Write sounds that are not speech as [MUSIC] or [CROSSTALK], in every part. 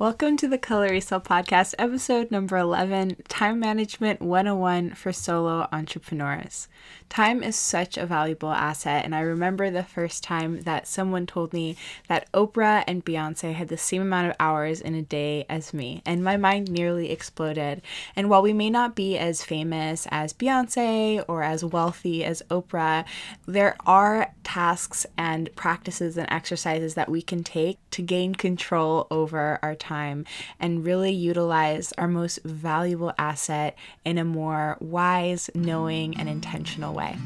Welcome to the Color Resale Podcast, episode number 11 Time Management 101 for Solo Entrepreneurs. Time is such a valuable asset, and I remember the first time that someone told me that Oprah and Beyonce had the same amount of hours in a day as me, and my mind nearly exploded. And while we may not be as famous as Beyonce or as wealthy as Oprah, there are tasks and practices and exercises that we can take to gain control over our time and really utilize our most valuable asset in a more wise, knowing, and intentional way.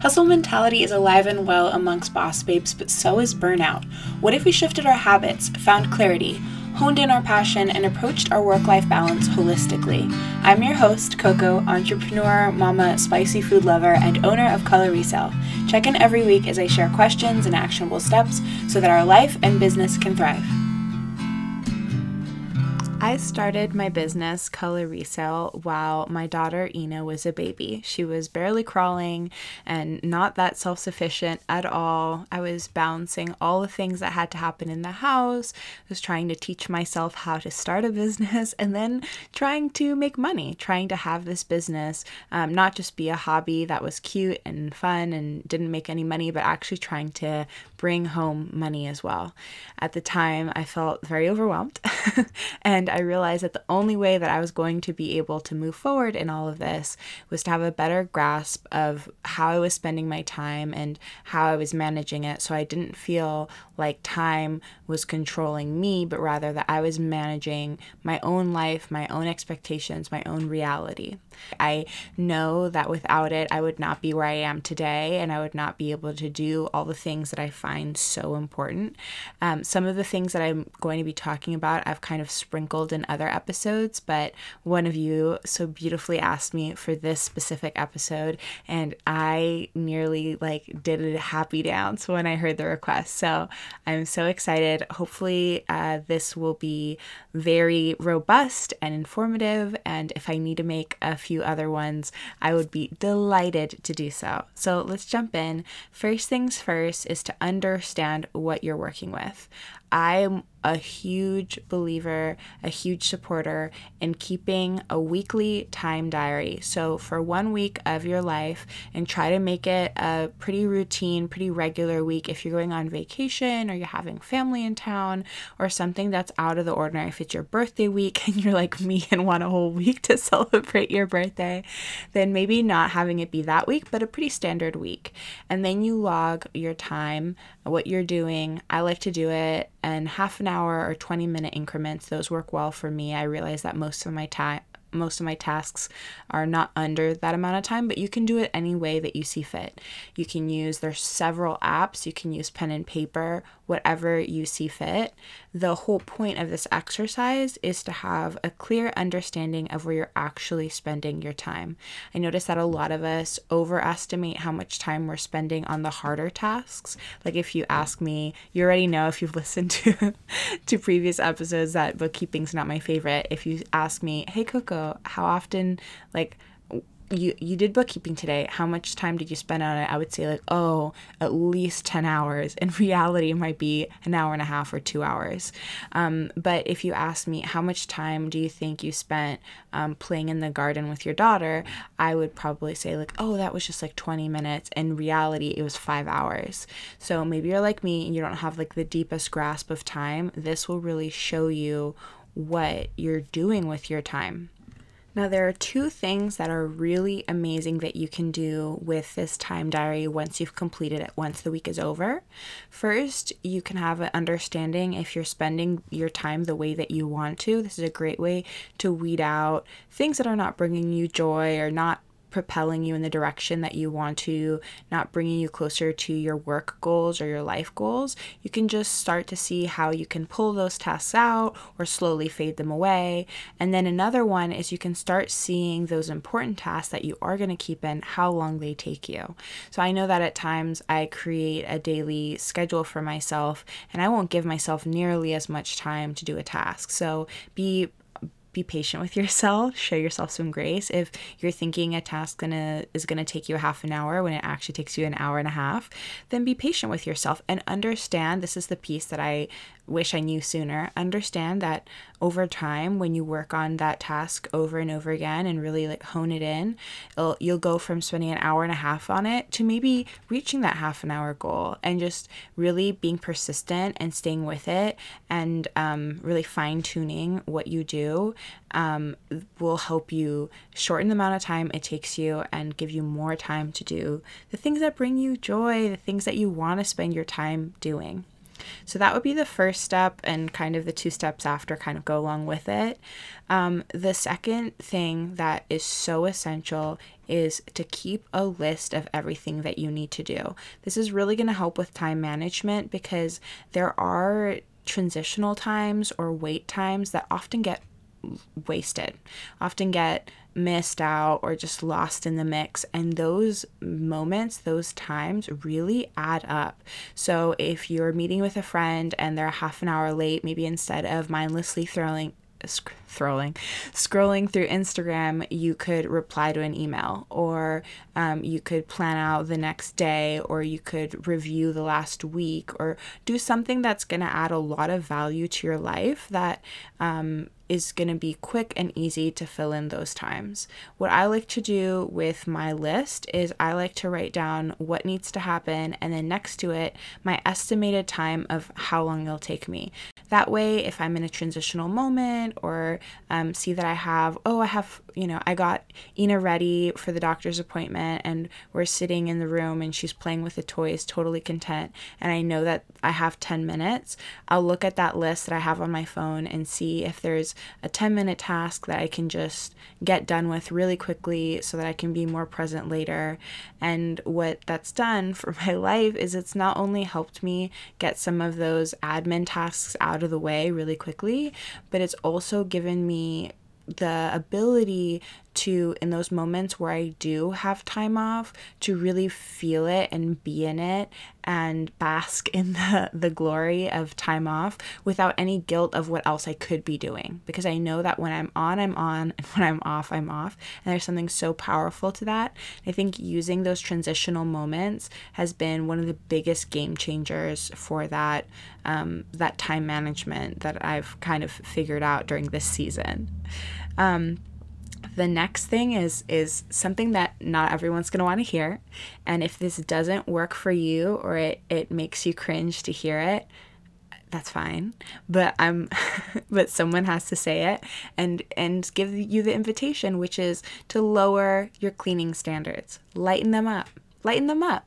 Hustle mentality is alive and well amongst boss babes, but so is burnout. What if we shifted our habits, found clarity, honed in our passion, and approached our work life balance holistically? I'm your host, Coco, entrepreneur, mama, spicy food lover, and owner of Color Resale. Check in every week as I share questions and actionable steps so that our life and business can thrive. I started my business, Color Resale, while my daughter Ina was a baby. She was barely crawling and not that self sufficient at all. I was balancing all the things that had to happen in the house, I was trying to teach myself how to start a business, [LAUGHS] and then trying to make money, trying to have this business um, not just be a hobby that was cute and fun and didn't make any money, but actually trying to bring home money as well. At the time, I felt very overwhelmed [LAUGHS] and I realized that the only way that I was going to be able to move forward in all of this was to have a better grasp of how I was spending my time and how I was managing it so I didn't feel like time was controlling me, but rather that I was managing my own life, my own expectations, my own reality. I know that without it, I would not be where I am today and I would not be able to do all the things that I find so important. Um, some of the things that I'm going to be talking about, I've kind of sprinkled in other episodes, but one of you so beautifully asked me for this specific episode, and I nearly like did a happy dance when I heard the request. So I'm so excited. Hopefully, uh, this will be very robust and informative. And if I need to make a few other ones, I would be delighted to do so. So let's jump in. First things first is to understand what you're working with. I'm a huge believer, a huge supporter in keeping a weekly time diary. So, for one week of your life, and try to make it a pretty routine, pretty regular week. If you're going on vacation or you're having family in town or something that's out of the ordinary, if it's your birthday week [LAUGHS] and you're like me and want a whole week to [LAUGHS] celebrate your birthday, then maybe not having it be that week, but a pretty standard week. And then you log your time, what you're doing. I like to do it in half an hour or 20 minute increments. Those work well for me. I realize that most of my time most of my tasks are not under that amount of time, but you can do it any way that you see fit. You can use, there's several apps, you can use pen and paper, whatever you see fit. The whole point of this exercise is to have a clear understanding of where you're actually spending your time. I notice that a lot of us overestimate how much time we're spending on the harder tasks. Like if you ask me, you already know if you've [LAUGHS] listened to to previous episodes that bookkeeping's not my favorite. If you ask me, "Hey Coco, how often like you you did bookkeeping today. How much time did you spend on it? I would say like oh at least 10 hours. In [LAUGHS] reality it might be an hour and a half or two hours. Um, but if you ask me how much time do you think you spent um, playing in the garden with your daughter? I would probably say like oh that was just like 20 minutes. In reality it was five hours. So maybe you're like me and you don't have like the deepest grasp of time. This will really show you what you're doing with your time now, there are two things that are really amazing that you can do with this time diary once you've completed it, once the week is over. First, you can have an understanding if you're spending your time the way that you want to. This is a great way to weed out things that are not bringing you joy or not propelling you in the direction that you want to, not bringing you closer to your work goals or your life goals, you can just start to see how you can pull those tasks out or slowly fade them away. And then another one is you can start seeing those important tasks that you are going to keep in, how long they take you. So I know that at times I create a daily schedule for myself and I won't give myself nearly as much time to do a task. So be be patient with yourself show yourself some grace if you're thinking a task gonna is gonna take you a half an hour when it actually takes you an hour and a half then be patient with yourself and understand this is the piece that i wish I knew sooner. Understand that over time, when you work on that task over and over again and really like hone it in, you'll go from spending an hour and a half on it to maybe reaching that half an hour goal and just really being persistent and staying with it and um, really fine tuning what you do um, will help you shorten the amount of time it takes you and give you more time to do the things that bring you joy, the things that you want to spend your time doing. So that would be the first step, and kind of the two steps after kind of go along with it. Um, the second thing that is so essential is to keep a list of everything that you need to do. This is really going to help with time management because there are transitional times or wait times that often get wasted, often get missed out or just lost in the mix. And those moments, those times really add up. So if you're meeting with a friend and they're half an hour late, maybe instead of mindlessly throwing scrolling scrolling through instagram you could reply to an email or um, you could plan out the next day or you could review the last week or do something that's going to add a lot of value to your life that um, is going to be quick and easy to fill in those times. What I like to do with my list is I like to write down what needs to happen and then next to it, my estimated time of how long it'll take me. That way, if I'm in a transitional moment or um, see that I have, oh, I have, you know, I got Ina ready for the doctor's appointment and we're sitting in the room and she's playing with the toys, totally content, and I know that I have 10 minutes, I'll look at that list that I have on my phone and see if there's a 10 minute task that I can just get done with really quickly so that I can be more present later. And what that's done for [LAUGHS] my life is it's not only helped me get some of those admin tasks out of the way really quickly, but it's also given me the ability to in those moments where I do have time off to really feel it and be in it and bask [LAUGHS] in the the glory of time off without any guilt of what else I could be doing because I know that when I'm on I'm on and when I'm off I'm off and there's something so powerful to that. I think using those transitional moments has been one of the biggest game changers for that um, that time management that I've kind of figured out during this season. Um, the next thing is is something that not everyone's going to want to hear. And if this doesn't work for you or it, it makes you cringe to hear it that's fine. But i'm [LAUGHS] but someone has to say it and and give you the invitation which is to lower your cleaning standards. Lighten them up. Lighten them up.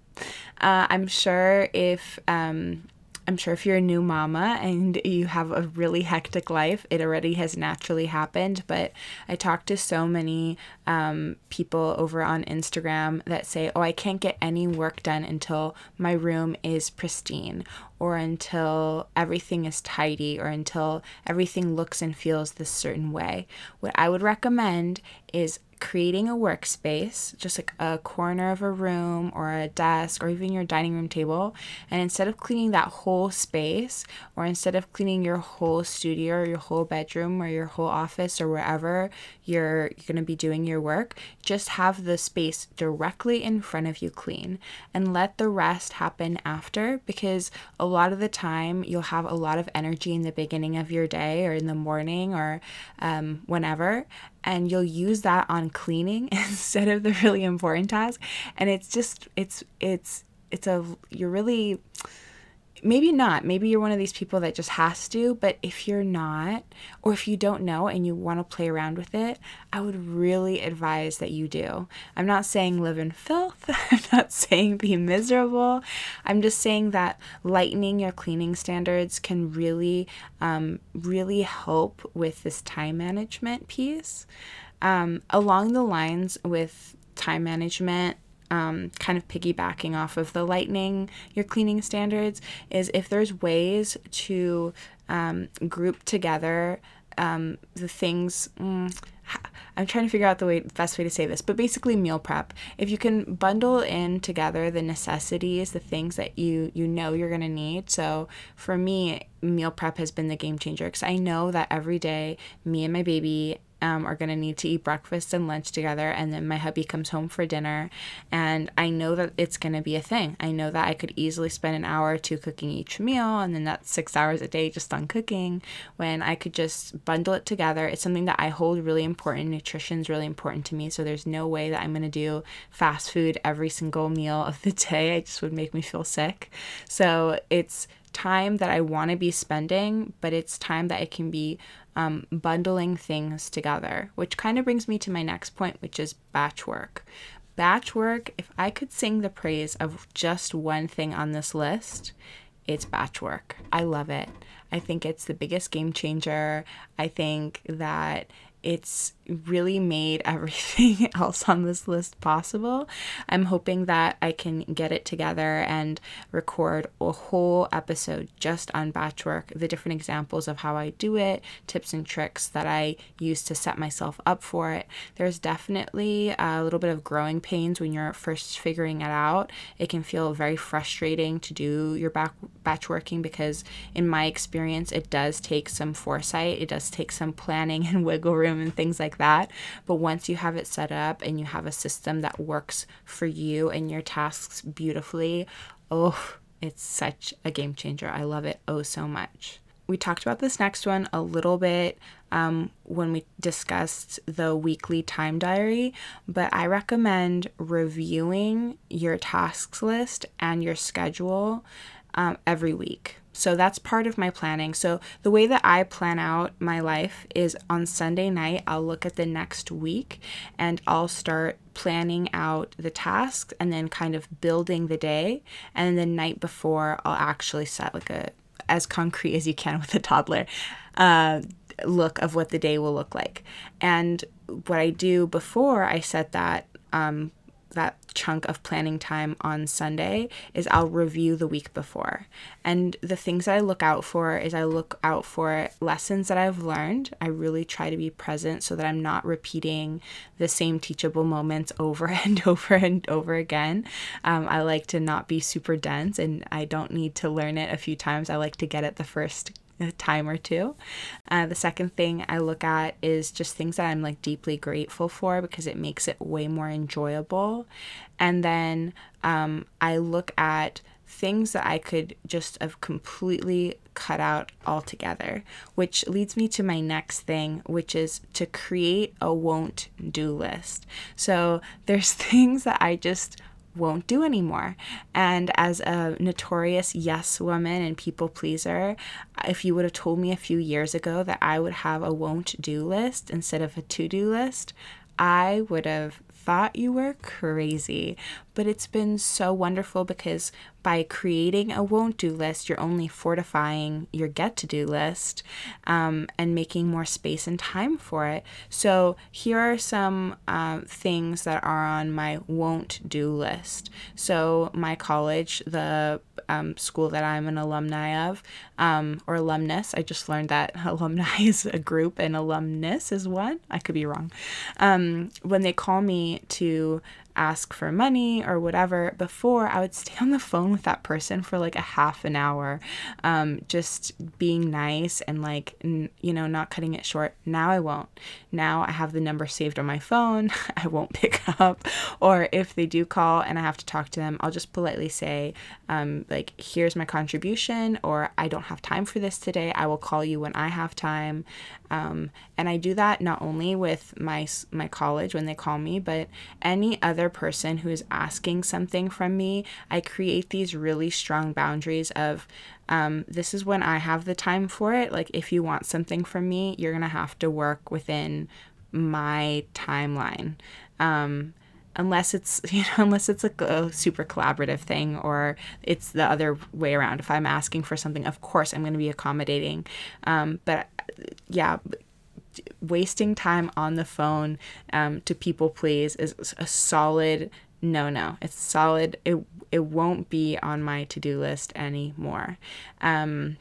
Uh, i'm sure if um, I'm sure if you're a new mama and you have a really hectic life, it already has naturally happened. But I talk to so many um, people over on Instagram that say, Oh, I can't get any work done until my room is pristine, or until everything is tidy, or until everything looks and feels this certain way. What I would recommend is creating a workspace, just like a corner of a room or a desk or even your dining room table, and instead of cleaning that whole space or instead of cleaning your whole studio or your whole bedroom or your whole office or wherever you're, you're going to be doing your work, just have the space directly in front of you clean and let the rest happen after because a lot of the time you'll have a lot of energy in the beginning of your day or in the morning or um, whenever and you'll use that on cleaning [LAUGHS] instead of the really important task. And it's just it's it's it's a you're really maybe not. Maybe you're one of these people that just has to but if you're not or if you don't know and you want to play around with it i would really advise that you do. I'm not saying live in filth [LAUGHS] i'm not saying be miserable. I'm just saying that lightening your cleaning standards can really um, really help with this time management piece. Um, along the lines with time management, um, kind of piggybacking off of the lightening, your cleaning standards, is if there's ways to um, group together um, the things. Mm, I'm trying to figure out the way best way to say this, but basically meal prep. If you can bundle in together the necessities, the things that you you know you're gonna need. So for me, meal prep has been the game changer because I know that every day me and my baby um, are going to need to eat breakfast and lunch together. And then my hubby comes home for dinner. And I know that it's going to be a thing. I know that I could easily spend an hour or two cooking each meal. And then that's six hours a day just on cooking when I could just bundle it together. It's something that I hold really important. Nutrition is really important to me. So there's no way that I'm going to do fast food every single meal of the day. [LAUGHS] It just would make me feel sick. So it's time that I want to be spending, but it's time that it can be um, bundling things together, which kind of brings me to my next point, which is batch work. Batch work, if I could sing the praise of just one thing on this list, it's batch work. I love it. I think it's the biggest game changer. I think that it's really made [LAUGHS] everything else on this list possible. I'm hoping that I can get it together and record a whole episode just on batch work, the different examples of how I do it, tips and tricks that I use to set myself up for it. There's definitely a little bit of growing pains when you're first figuring it out. It can feel very frustrating to do your back batch working because in my experience it does take some foresight, it does take some planning [LAUGHS] and wiggle room and things like that. But once you have it set up and you have a system that works for you and your tasks beautifully, oh, it's such a game changer. I love it oh so much. We talked about this next one a little bit um, when we discussed the weekly time diary, but I recommend reviewing your tasks list and your schedule um, every week. So that's part of my planning. So the way that I plan out my life is on Sunday night, I'll look at the next week and I'll start planning out the tasks and then kind of building the day. And the night before, I'll actually set like a as concrete as you can with a toddler uh, look of what the day will look like. And what I do before I set that um, that chunk of planning time on Sunday is I'll review the week before. And the things that I look out for is I look out for lessons that I've learned. I really try to be present so that I'm not repeating the same teachable moments over [LAUGHS] and over and over again. Um, I like to not be super dense and I don't need to learn it a few times. I like to get it the first a time or two. Uh, the second thing I look at is just things that I'm like deeply grateful for because it makes it way more enjoyable. And then um, I look at things that I could just have completely cut out altogether, which leads me to my next thing, which is to create a won't do list. So there's [LAUGHS] things that I just won't do anymore. And as a notorious yes woman and people pleaser, if you would have told me a few years ago that I would have a won't do list instead of a to do list, I would have thought you were crazy. But it's been so wonderful because by creating a won't do list, you're only fortifying your get to do list um, and making more space and time for it. So, here are some uh, things that are on my won't do list. So, my college, the um, school that I'm an alumni of, um, or alumnus, I just learned that [LAUGHS] alumni is a group and alumnus is one. I could be wrong. Um, when they call me to ask for money or whatever, before I would stay [LAUGHS] on the phone with that person for like a half an hour, um, just being nice and like, n- you know, not cutting it short. Now I won't. Now I have the number saved on my phone. [LAUGHS] I won't pick [LAUGHS] up. Or if they do call and I have to talk to them, I'll just politely say, um, like, here's my contribution, or I don't have time for this today. I will call you when I have time. Um, and I do that not only with my my college when they call me, but any other person who is asking something from me. I create these really strong boundaries of um, this is when I have the time for it. Like if you want something from me, you're gonna have to work within my timeline. Um, unless it's [LAUGHS] you know unless it's like a super collaborative thing or it's the other way around if i'm asking for something of course i'm going to be accommodating um, but yeah wasting time on the phone um, to people please is a solid no no it's solid. It, it won't be on my to-do list anymore. Um,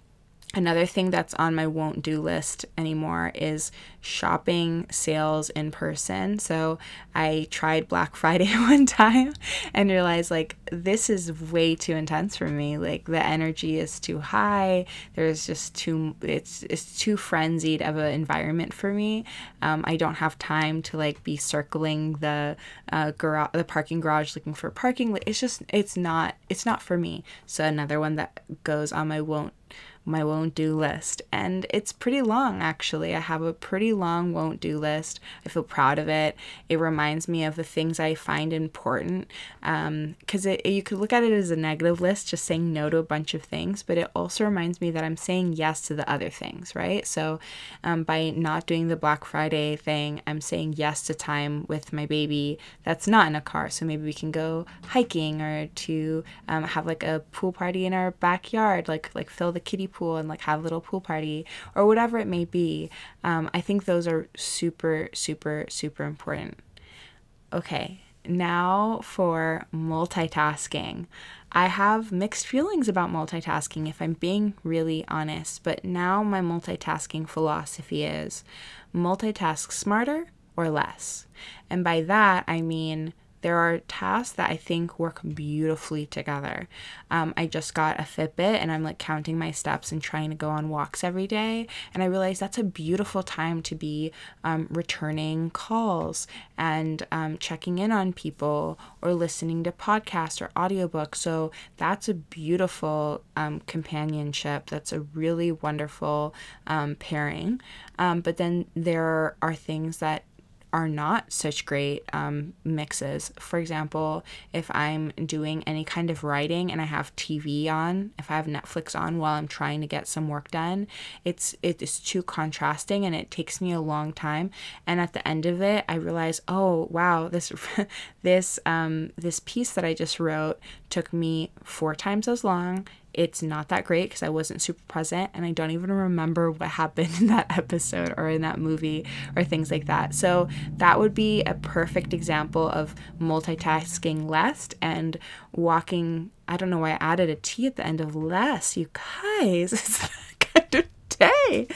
Another thing that's on my won't do list anymore is shopping sales in person. So I tried Black [LAUGHS] Friday [LAUGHS] one time and realized like this is way too intense for me. Like the energy is too high. There's just too it's it's too frenzied of an environment for me. Um, I don't have time to like be circling the uh, garage, the parking garage looking for parking. It's just it's not it's not for me. So another one that goes on my won't my won't do list. And it's pretty long, actually. I have a pretty long won't do list. I feel proud of it. It reminds me of the things I find important. Because um, you could look at it as a negative list, just saying no to a bunch of things, but it also reminds me that I'm saying yes to the other things, right? So um, by not doing the Black Friday thing, I'm saying yes to time with my baby that's not in a car. So maybe we can go hiking or to um, have like a pool party in our backyard, like like fill the kiddie pool and like have a little pool party or whatever it may be. Um, I think those are super, super, super important. Okay, now for multitasking. I have mixed feelings about multitasking if I'm being really honest, but now my multitasking philosophy is multitask smarter or less. And by that, I mean there are tasks that I think work beautifully together. Um, I just got a Fitbit and I'm like counting my steps and trying to go on walks every day. And I realized that's a beautiful time to be um, returning calls and um, checking in on people or listening to podcasts or audiobooks. So that's a beautiful um, companionship. That's a really wonderful um, pairing. Um, but then there are things that are not such great um, mixes. For example, if I'm doing any kind of writing and I have TV on, if I have Netflix on while I'm trying to get some work done, it's it is too contrasting and it takes me a long time. And at the end of it, I realize, oh wow, this [LAUGHS] this um, this piece that I just wrote took me four times as long it's not that great because I wasn't super present and I don't even remember what happened in that [LAUGHS] episode or in that movie or things like that. So that would be a perfect example of multitasking less and walking. I don't know why I added a T at the end of less. You guys, [LAUGHS] it's kind of day.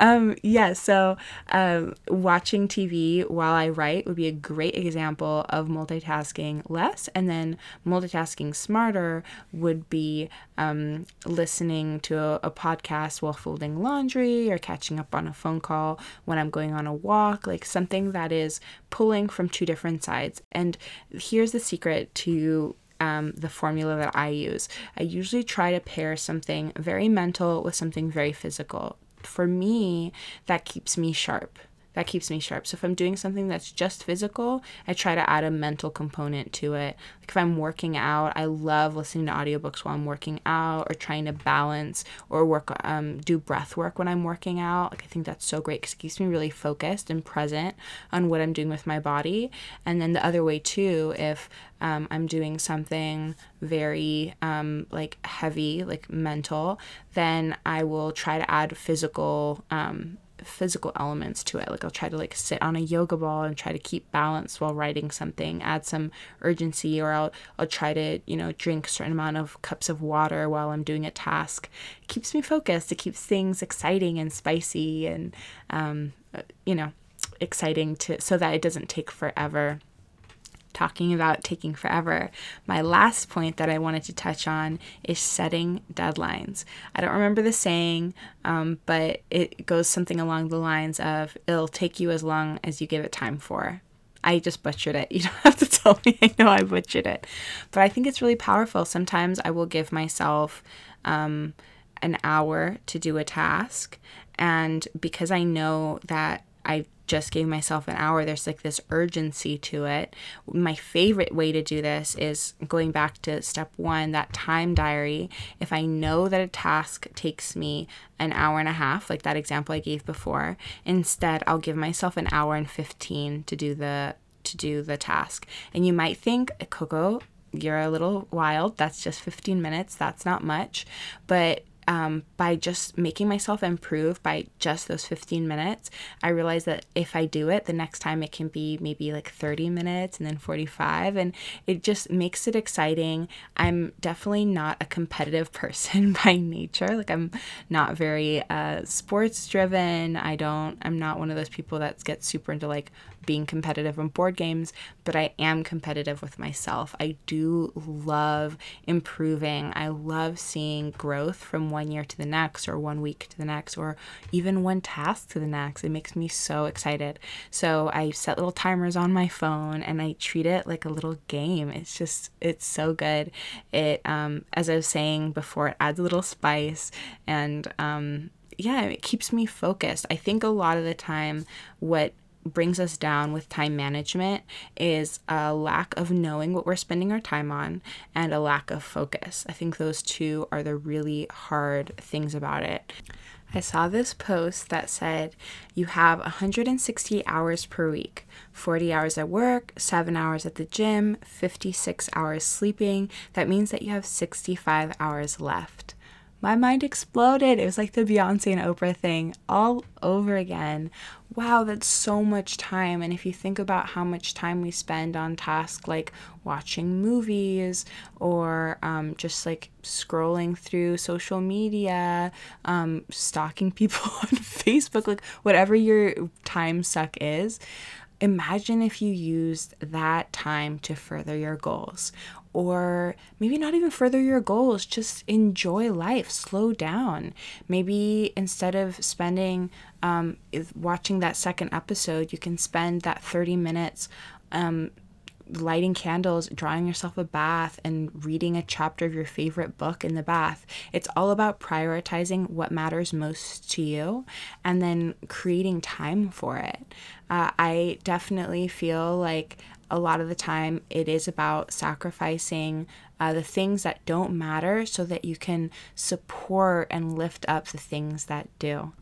Um, yeah, so um, watching TV while I write would be a great example of multitasking less, and then multitasking smarter would be um, listening to a, a podcast while folding laundry or catching up on a phone call when I'm going on a walk, like something that is pulling from two different sides. And here's the secret to um, the formula that I use. I usually try to pair something very mental with something very physical. For me, that keeps me sharp that keeps me sharp. So if I'm doing something that's just physical, I try to add a mental component to it. Like if I'm working out, I love listening to audiobooks while I'm working out or trying to balance or work um, do breath work when I'm working out. Like I think that's so great because it keeps me really focused and present on what I'm doing with my body. And then the other way too, if um, I'm doing something very um, like heavy, like mental, then I will try to add physical um, physical elements to it. Like I'll try to like sit on a yoga ball and try to keep balance while writing something, add some urgency, or I'll I'll try to, you know, drink a certain amount of cups of water while I'm doing a task. It keeps me focused. It keeps things exciting and spicy and um, you know, exciting to so that it doesn't take forever talking about taking forever, my last point that I wanted to touch on is setting deadlines. I don't remember the saying, um, but it goes something along the lines of it'll take you as long as you give it time for. I just butchered it. [LAUGHS] You don't have to tell me. I know I butchered it. But I think it's really powerful. Sometimes I will give myself um, an hour to do a task. And because I know that I just gave myself an hour, there's like this urgency to it. My favorite way to do this is going back to step one, that time diary. If I know that a task takes me an hour and a half, like that example I gave before, instead I'll give myself an hour and 15 to do the to do the task. And you might think, Coco, you're a little wild. That's just 15 minutes. That's not much. But um, by just making myself improve by just those 15 minutes, I realize that if I do it, the next time it can be maybe like 30 minutes and then 45. And it just makes it exciting. I'm definitely not a competitive [LAUGHS] person by nature. Like, I'm not very uh, sports driven. I don't, I'm not one of those people that gets super into like being competitive on board games, but I am competitive with myself. I do love improving. I love seeing growth from one year to the next, or one week to the next, or even one task to the next. It makes me so excited. So I set little timers on my phone and I treat it like a little game. It's just, it's so good. It, um, as I was saying before, it adds a little spice and, um, yeah, it keeps me focused. I think a lot of the time, what brings us down with time management is a lack of knowing what we're spending our time on and a lack of focus. I think those two are the really hard things about it. I saw this post that said you have 160 hours per week 40 hours at work, 7 hours at the gym, 56 hours sleeping. That means that you have 65 hours left my mind exploded. It was like the Beyonce and Oprah thing all over again. Wow, that's so much time. And if you think about how much time we spend on tasks like watching movies or um, just like scrolling through social media, um, stalking [LAUGHS] people on Facebook, like whatever your time suck is, imagine if you used that time to further your goals or maybe not even further your goals just enjoy life slow down maybe instead of spending um, watching that second episode you can spend that 30 minutes um, lighting candles, drawing yourself a bath, and reading a chapter of your favorite book in the bath. It's all about prioritizing what matters most to you and then creating time for it. Uh, I definitely feel like a lot of the time it is about sacrificing uh, the things that don't matter so that you can support and lift up the things that do.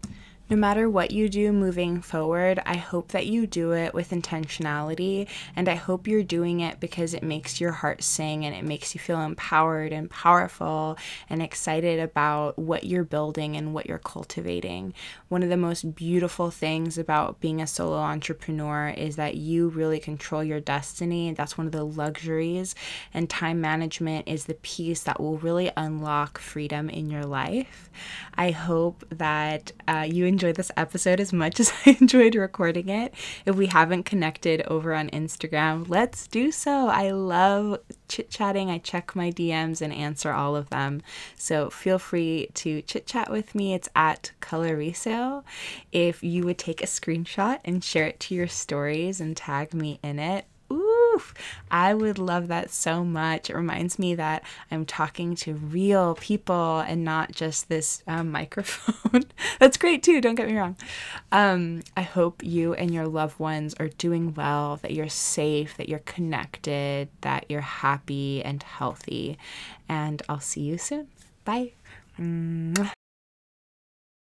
No matter what you do moving forward, I hope that you do it with intentionality and I hope you're doing it because it makes your heart sing and it makes you feel empowered and powerful and excited about what you're building and what you're cultivating. One of the most beautiful things about being a solo entrepreneur is that you really control your destiny. That's one of the luxuries, and time management is the piece that will really unlock freedom in your life. I hope that uh, you enjoyed this episode as much [LAUGHS] as I enjoyed recording it. If we haven't connected over on Instagram, let's do so. I love chit chatting. I check my DMs and answer all of them. So feel free to chit chat with me. It's at Color Resale. If you would take a screenshot and share it to your stories and tag me in it, Oof, I would love that so much. It reminds me that I'm talking to real people and not just this um, [LAUGHS] microphone. That's great too, don't get me wrong. Um, I hope you and your loved ones are doing well, that you're safe, that you're connected, that you're happy and healthy. And I'll see you soon. Bye.